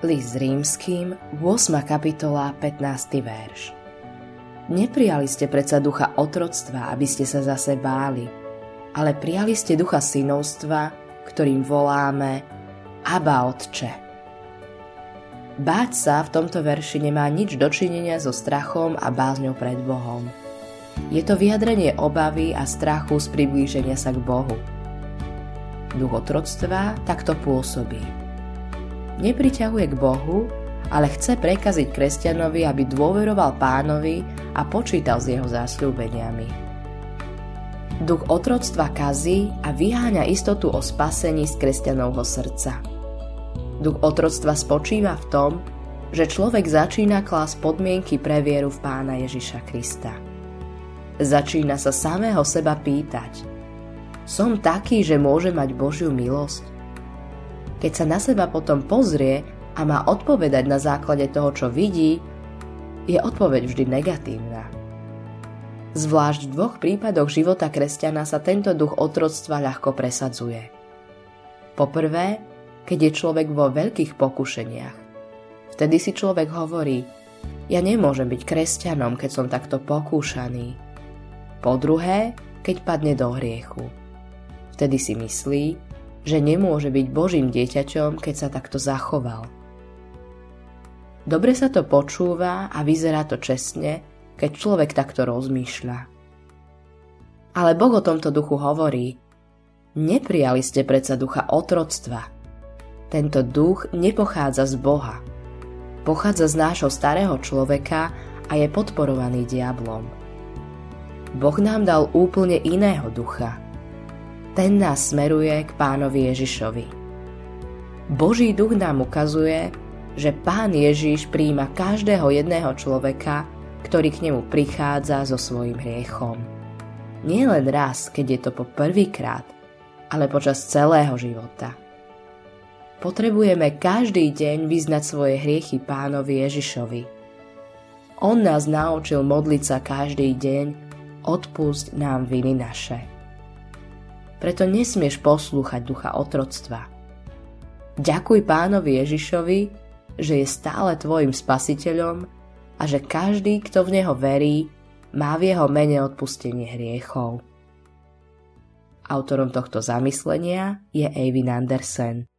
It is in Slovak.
List rímským, 8. kapitola, 15. verš. Neprijali ste predsa ducha otroctva, aby ste sa zase báli, ale prijali ste ducha synovstva, ktorým voláme Abba Otče. Báť sa v tomto verši nemá nič dočinenia so strachom a bázňou pred Bohom. Je to vyjadrenie obavy a strachu z priblíženia sa k Bohu. Duch otroctva takto pôsobí nepriťahuje k Bohu, ale chce prekaziť kresťanovi, aby dôveroval pánovi a počítal s jeho zásľúbeniami. Duch otroctva kazí a vyháňa istotu o spasení z kresťanovho srdca. Duch otroctva spočíva v tom, že človek začína klás podmienky pre vieru v pána Ježiša Krista. Začína sa samého seba pýtať Som taký, že môže mať Božiu milosť? Keď sa na seba potom pozrie a má odpovedať na základe toho, čo vidí, je odpoveď vždy negatívna. Zvlášť v dvoch prípadoch života kresťana sa tento duch otroctva ľahko presadzuje. Poprvé, keď je človek vo veľkých pokušeniach. Vtedy si človek hovorí, ja nemôžem byť kresťanom, keď som takto pokúšaný. Po druhé, keď padne do hriechu. Vtedy si myslí, že nemôže byť Božím dieťaťom, keď sa takto zachoval. Dobre sa to počúva a vyzerá to čestne, keď človek takto rozmýšľa. Ale Boh o tomto duchu hovorí, neprijali ste predsa ducha otroctva. Tento duch nepochádza z Boha. Pochádza z nášho starého človeka a je podporovaný diablom. Boh nám dal úplne iného ducha – ten nás smeruje k pánovi Ježišovi. Boží duch nám ukazuje, že pán Ježiš príjima každého jedného človeka, ktorý k nemu prichádza so svojím hriechom. Nie len raz, keď je to po prvýkrát, ale počas celého života. Potrebujeme každý deň vyznať svoje hriechy pánovi Ježišovi. On nás naučil modliť sa každý deň, odpust nám viny naše preto nesmieš poslúchať ducha otroctva. Ďakuj pánovi Ježišovi, že je stále tvojim spasiteľom a že každý, kto v neho verí, má v jeho mene odpustenie hriechov. Autorom tohto zamyslenia je Eivin Andersen.